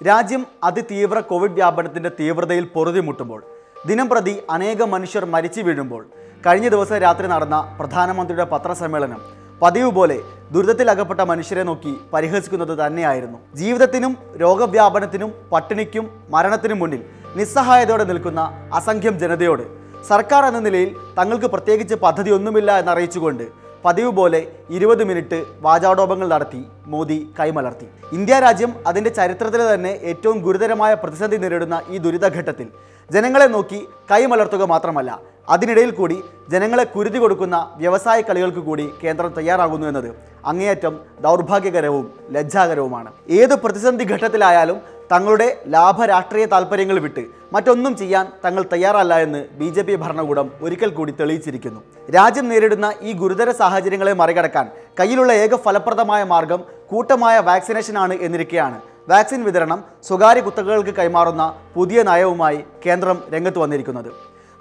രാജ്യം അതിതീവ്ര കോവിഡ് വ്യാപനത്തിന്റെ തീവ്രതയിൽ പൊറുതിമുട്ടുമ്പോൾ ദിനം പ്രതി അനേകം മനുഷ്യർ മരിച്ചു വീഴുമ്പോൾ കഴിഞ്ഞ ദിവസം രാത്രി നടന്ന പ്രധാനമന്ത്രിയുടെ പത്രസമ്മേളനം പതിവ് പോലെ ദുരിതത്തിലകപ്പെട്ട മനുഷ്യരെ നോക്കി പരിഹസിക്കുന്നത് തന്നെയായിരുന്നു. ജീവിതത്തിനും രോഗവ്യാപനത്തിനും പട്ടിണിക്കും മരണത്തിനും മുന്നിൽ നിസ്സഹായതയോടെ നിൽക്കുന്ന അസംഖ്യം ജനതയോട് സർക്കാർ എന്ന നിലയിൽ തങ്ങൾക്ക് പ്രത്യേകിച്ച് പദ്ധതിയൊന്നുമില്ല എന്നറിയിച്ചുകൊണ്ട് പതിവ് പോലെ ഇരുപത് മിനിറ്റ് വാചാടോപങ്ങൾ നടത്തി മോദി കൈമലർത്തി. ഇന്ത്യ രാജ്യം അതിന്റെ ചരിത്രത്തിലെ തന്നെ ഏറ്റവും ഗുരുതരമായ പ്രതിസന്ധി നേരിടുന്ന ഈ ദുരിതഘട്ടത്തിൽ ജനങ്ങളെ നോക്കി കൈമലർത്തുക മാത്രമല്ല അതിനിടയിൽ കൂടി ജനങ്ങളെ കുരുതി കൊടുക്കുന്ന വ്യവസായ കളികൾക്ക് കൂടി കേന്ദ്രം തയ്യാറാകുന്നു എന്നത് അങ്ങേയറ്റം ദൗർഭാഗ്യകരവും ലജ്ജാകരവുമാണ്. ഏത് പ്രതിസന്ധി ഘട്ടത്തിലായാലും തങ്ങളുടെ ലാഭ രാഷ്ട്രീയ താല്പര്യങ്ങൾ വിട്ട് മറ്റൊന്നും ചെയ്യാൻ തങ്ങൾ തയ്യാറല്ല എന്ന് ബി ജെ പി ഭരണകൂടം ഒരിക്കൽ കൂടി തെളിയിച്ചിരിക്കുന്നു. രാജ്യം നേരിടുന്ന ഈ ഗുരുതര സാഹചര്യങ്ങളെ മറികടക്കാൻ കയ്യിലുള്ള ഏക ഫലപ്രദമായ മാർഗം കൂട്ടമായ വാക്സിനേഷനാണ് എന്നിരിക്കെയാണ്. വാക്സിൻ വിതരണം സ്വകാര്യ കുത്തകകൾക്ക് കൈമാറുന്ന പുതിയ നയവുമായി കേന്ദ്രം രംഗത്ത് വന്നിരിക്കുന്നത്.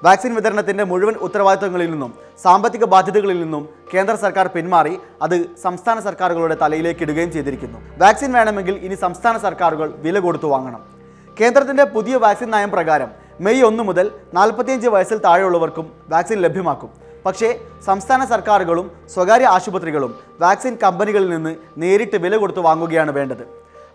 വാക്സിൻ വിതരണത്തിന്റെ മുഴുവൻ ഉത്തരവാദിത്തങ്ങളിൽ നിന്നും സാമ്പത്തിക ബാധ്യതകളിൽ നിന്നും കേന്ദ്ര സർക്കാർ പിന്മാറി അത് സംസ്ഥാന സർക്കാരുകളുടെ തലയിലേക്ക് ഇടുകയും ചെയ്തിരിക്കുന്നു. വാക്സിൻ വേണമെങ്കിൽ ഇനി സംസ്ഥാന സർക്കാരുകൾ വില കൊടുത്തു വാങ്ങണം. കേന്ദ്രത്തിന്റെ പുതിയ വാക്സിൻ നയം പ്രകാരം മെയ് ഒന്ന് മുതൽ നാൽപ്പത്തിയഞ്ച് വയസ്സിൽ താഴെയുള്ളവർക്കും വാക്സിൻ ലഭ്യമാക്കും. പക്ഷേ സംസ്ഥാന സർക്കാരുകളും സ്വകാര്യ ആശുപത്രികളും വാക്സിൻ കമ്പനികളിൽ നിന്ന് നേരിട്ട് വില കൊടുത്തു വാങ്ങുകയാണ് വേണ്ടത്.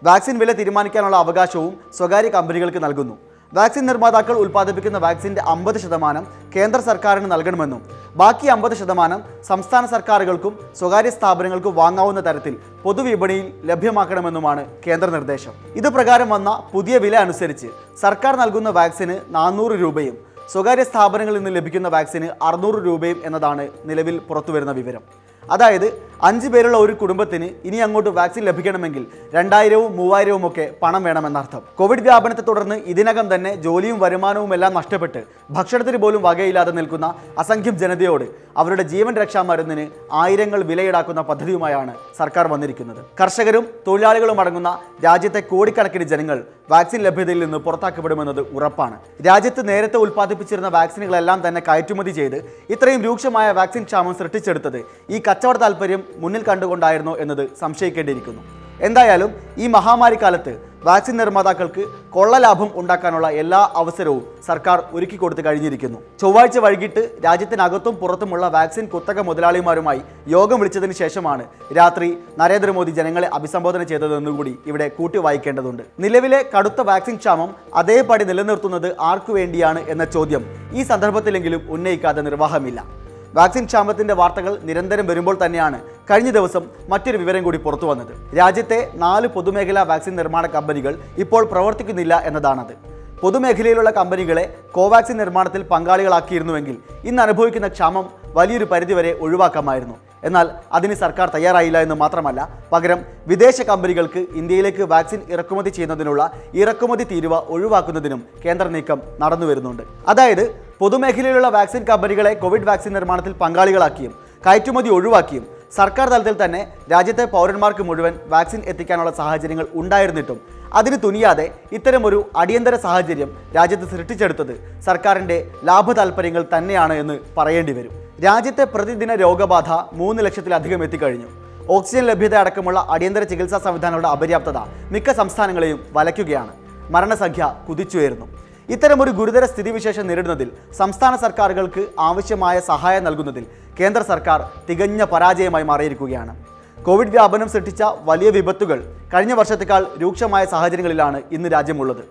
വാക്സിൻ വില തീരുമാനിക്കാനുള്ള അവകാശവും സ്വകാര്യ കമ്പനികൾക്ക് നൽകുന്നു. വാക്സിൻ നിർമ്മാതാക്കൾ ഉൽപ്പാദിപ്പിക്കുന്ന വാക്സിന്റെ അമ്പത് ശതമാനം കേന്ദ്ര സർക്കാരിന് നൽകണമെന്നും ബാക്കി അമ്പത് ശതമാനം സംസ്ഥാന സർക്കാരുകൾക്കും സ്വകാര്യ സ്ഥാപനങ്ങൾക്കും വാങ്ങാവുന്ന തരത്തിൽ പൊതുവിപണിയിൽ ലഭ്യമാക്കണമെന്നുമാണ് കേന്ദ്ര നിർദ്ദേശം. ഇതുപ്രകാരം വന്ന പുതിയ വില അനുസരിച്ച് സർക്കാർ നൽകുന്ന വാക്സിന് നാനൂറ് രൂപയും സ്വകാര്യ സ്ഥാപനങ്ങളിൽ നിന്ന് ലഭിക്കുന്ന വാക്സിന് അറുന്നൂറ് രൂപയും എന്നതാണ് നിലവിൽ പുറത്തുവരുന്ന വിവരം. അതായത് അഞ്ച് പേരുള്ള ഒരു കുടുംബത്തിന് ഇനി അങ്ങോട്ട് വാക്സിൻ ലഭിക്കണമെങ്കിൽ രണ്ടായിരവും മൂവായിരവും ഒക്കെ പണം വേണമെന്നർത്ഥം. കോവിഡ് വ്യാപനത്തെ തുടർന്ന് ഇതിനകം തന്നെ ജോലിയും വരുമാനവും എല്ലാം നഷ്ടപ്പെട്ട് ഭക്ഷണത്തിന് പോലും വകയില്ലാതെ നിൽക്കുന്ന അസംഖ്യം ജനതയോട് അവരുടെ ജീവൻ രക്ഷാ മരുന്നിന് ആയിരങ്ങൾ വിലയിടാക്കുന്ന പദ്ധതിയുമായാണ് സർക്കാർ വന്നിരിക്കുന്നത്. കർഷകരും തൊഴിലാളികളും അടങ്ങുന്ന രാജ്യത്തെ കോടിക്കണക്കിന് ജനങ്ങൾ വാക്സിൻ ലഭ്യതയിൽ നിന്ന് പുറത്താക്കപ്പെടുമെന്നത് ഉറപ്പാണ്. രാജ്യത്ത് നേരത്തെ ഉൽപ്പാദിപ്പിച്ചിരുന്ന വാക്സിനുകളെല്ലാം തന്നെ കയറ്റുമതി ചെയ്ത് ഇത്രയും രൂക്ഷമായ വാക്സിൻ ക്ഷാമം സൃഷ്ടിച്ചെടുത്തത് ഈ കച്ചവട താല്പര്യം മുന്നിൽ കണ്ടുകൊണ്ടായിരുന്നോ എന്നത് സംശയിക്കേണ്ടിയിരിക്കുന്നു. എന്തായാലും ഈ മഹാമാരി കാലത്ത് വാക്സിൻ നിർമ്മാതാക്കൾക്ക് കൊള്ളലാഭം ഉണ്ടാക്കാനുള്ള എല്ലാ അവസരവും സർക്കാർ ഒരുക്കി കൊടുത്തു കഴിഞ്ഞിരിക്കുന്നു. ചൊവ്വാഴ്ച വൈകിട്ട് രാജ്യത്തിനകത്തും പുറത്തുമുള്ള വാക്സിൻ കുത്തക മുതലാളിമാരുമായി യോഗം വിളിച്ചതിന് ശേഷമാണ് രാത്രി നരേന്ദ്രമോദി ജനങ്ങളെ അഭിസംബോധന ചെയ്തതെന്നുകൂടി ഇവിടെ കൂട്ടി വായിക്കേണ്ടതുണ്ട് നിലവിലെ കടുത്ത വാക്സിൻ ക്ഷാമം അതേപടി നിലനിർത്തുന്നത് ആർക്കു വേണ്ടിയാണ് എന്ന ചോദ്യം ഈ സന്ദർഭത്തിലെങ്കിലും ഉന്നയിക്കാതെ നിർവാഹമില്ല. വാക്സിൻ ക്ഷാമത്തിന്റെ വാർത്തകൾ നിരന്തരം വരുമ്പോൾ തന്നെയാണ് കഴിഞ്ഞ ദിവസം മറ്റൊരു വിവരം കൂടി പുറത്തു വന്നത്. രാജ്യത്തെ നാല് പൊതുമേഖലാ വാക്സിൻ നിർമ്മാണ കമ്പനികൾ ഇപ്പോൾ പ്രവർത്തിക്കുന്നില്ല എന്നതാണത്. പൊതുമേഖലയിലുള്ള കമ്പനികളെ കോവാക്സിൻ നിർമ്മാണത്തിൽ പങ്കാളികളാക്കിയിരുന്നുവെങ്കിൽ ഇന്ന് അനുഭവിക്കുന്ന ക്ഷാമം വലിയൊരു പരിധിവരെ ഒഴിവാക്കാമായിരുന്നു. എന്നാൽ അതിന് സർക്കാർ തയ്യാറായില്ല എന്ന് മാത്രമല്ല പകരം വിദേശ കമ്പനികൾക്ക് ഇന്ത്യയിലേക്ക് വാക്സിൻ ഇറക്കുമതി ചെയ്യുന്നതിനുള്ള ഇറക്കുമതി തീരുവ ഒഴിവാക്കുന്നതിനും കേന്ദ്ര നീക്കം നടന്നു വരുന്നുണ്ട് അതായത് പൊതുമേഖലയിലുള്ള വാക്സിൻ കമ്പനികളെ കോവിഡ് വാക്സിൻ നിർമ്മാണത്തിൽ പങ്കാളികളാക്കിയും കയറ്റുമതി ഒഴിവാക്കിയും സർക്കാർ തലത്തിൽ തന്നെ രാജ്യത്തെ പൗരന്മാർക്ക് മുഴുവൻ വാക്സിൻ എത്തിക്കാനുള്ള സാഹചര്യങ്ങൾ ഉണ്ടായിരുന്നിട്ടും അതിന് തുനിയാതെ ഇത്തരമൊരു അടിയന്തര സാഹചര്യം രാജ്യത്ത് സൃഷ്ടിച്ചെടുത്തത് സർക്കാരിന്റെ ലാഭ താല്പര്യങ്ങൾ തന്നെയാണ് എന്ന് പറയേണ്ടി വരും. രാജ്യത്തെ പ്രതിദിന രോഗബാധ മൂന്ന് ലക്ഷത്തിലധികം എത്തിക്കഴിഞ്ഞു. ഓക്സിജൻ ലഭ്യത അടക്കമുള്ള അടിയന്തര ചികിത്സാ സംവിധാനങ്ങളുടെ അപര്യാപ്തത മിക്ക സംസ്ഥാനങ്ങളെയും വലയ്ക്കുകയാണ്. മരണസംഖ്യ കുതിച്ചുയരുന്നു. ഇത്തരമൊരു ഗുരുതര സ്ഥിതിവിശേഷം നേരിടുന്നതിൽ സംസ്ഥാന സർക്കാരുകൾക്ക് ആവശ്യമായ സഹായം നൽകുന്നതിൽ കേന്ദ്ര സർക്കാർ തികഞ്ഞ പരാജയമായി മാറിയിരിക്കുകയാണ്. കോവിഡ് വ്യാപനം സൃഷ്ടിച്ച വലിയ വിപത്തുകൾ കഴിഞ്ഞ വർഷത്തേക്കാൾ രൂക്ഷമായ സാഹചര്യങ്ങളിലാണ് ഇന്ന് രാജ്യമുള്ളത്.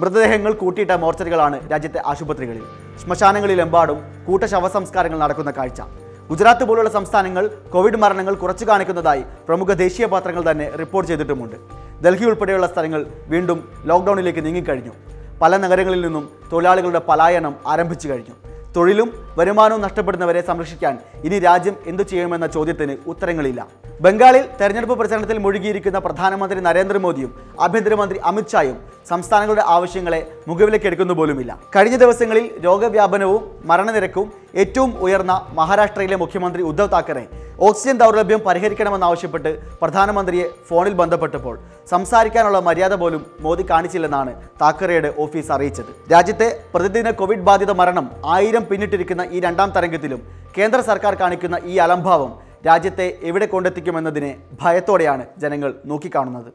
മൃതദേഹങ്ങൾ കൂട്ടിയിട്ട മോർച്ചറികളാണ് രാജ്യത്തെ ആശുപത്രികളിൽ. ശ്മശാനങ്ങളിലെമ്പാടും കൂട്ട ശവസംസ്കാരങ്ങൾ നടക്കുന്ന കാഴ്ച. ഗുജറാത്ത് പോലുള്ള സംസ്ഥാനങ്ങൾ കോവിഡ് മരണങ്ങൾ കുറച്ചു കാണിക്കുന്നതായി പ്രമുഖ ദേശീയ പത്രങ്ങൾ തന്നെ റിപ്പോർട്ട് ചെയ്തിട്ടുമുണ്ട്. ഡൽഹി ഉൾപ്പെടെയുള്ള സ്ഥലങ്ങൾ വീണ്ടും ലോക്ക്ഡൗണിലേക്ക് നീങ്ങിക്കഴിഞ്ഞു. പല നഗരങ്ങളിൽ നിന്നും തൊഴിലാളികളുടെ പലായനം ആരംഭിച്ചു കഴിഞ്ഞു. തൊഴിലും വരുമാനവും നഷ്ടപ്പെടുന്നവരെ സംരക്ഷിക്കാൻ ഇനി രാജ്യം എന്തു ചെയ്യുമെന്ന ചോദ്യത്തിന് ഉത്തരങ്ങളില്ല. ബംഗാളിൽ തെരഞ്ഞെടുപ്പ് പ്രചരണത്തിൽ മുഴുകിയിരിക്കുന്ന പ്രധാനമന്ത്രി നരേന്ദ്രമോദിയും ആഭ്യന്തരമന്ത്രി അമിത്ഷായും സംസ്ഥാനങ്ങളുടെ ആവശ്യങ്ങളെ മുഖവിലേക്കെടുക്കുന്നു പോലുമില്ല. കഴിഞ്ഞ ദിവസങ്ങളിൽ രോഗവ്യാപനവും മരണനിരക്കും ഏറ്റവും ഉയർന്ന മഹാരാഷ്ട്രയിലെ മുഖ്യമന്ത്രി ഉദ്ധവ് താക്കറെ ഓക്സിജൻ ദൗർലഭ്യം പരിഹരിക്കണമെന്നാവശ്യപ്പെട്ട് പ്രധാനമന്ത്രിയെ ഫോണിൽ ബന്ധപ്പെട്ടപ്പോൾ സംസാരിക്കാനുള്ള മര്യാദ പോലും മോദി കാണിച്ചില്ലെന്നാണ് താക്കറെയുടെ ഓഫീസ് അറിയിച്ചത്. രാജ്യത്തെ പ്രതിദിന കോവിഡ് ബാധിത മരണം ആയിരം പിന്നിട്ടിരിക്കുന്ന ഈ രണ്ടാം തരംഗത്തിലും കേന്ദ്ര സർക്കാർ കാണിക്കുന്ന ഈ അലംഭാവം രാജ്യത്തെ എവിടെ കൊണ്ടെത്തിക്കുമെന്നതിനെ ഭയത്തോടെയാണ് ജനങ്ങൾ നോക്കിക്കാണുന്നത്.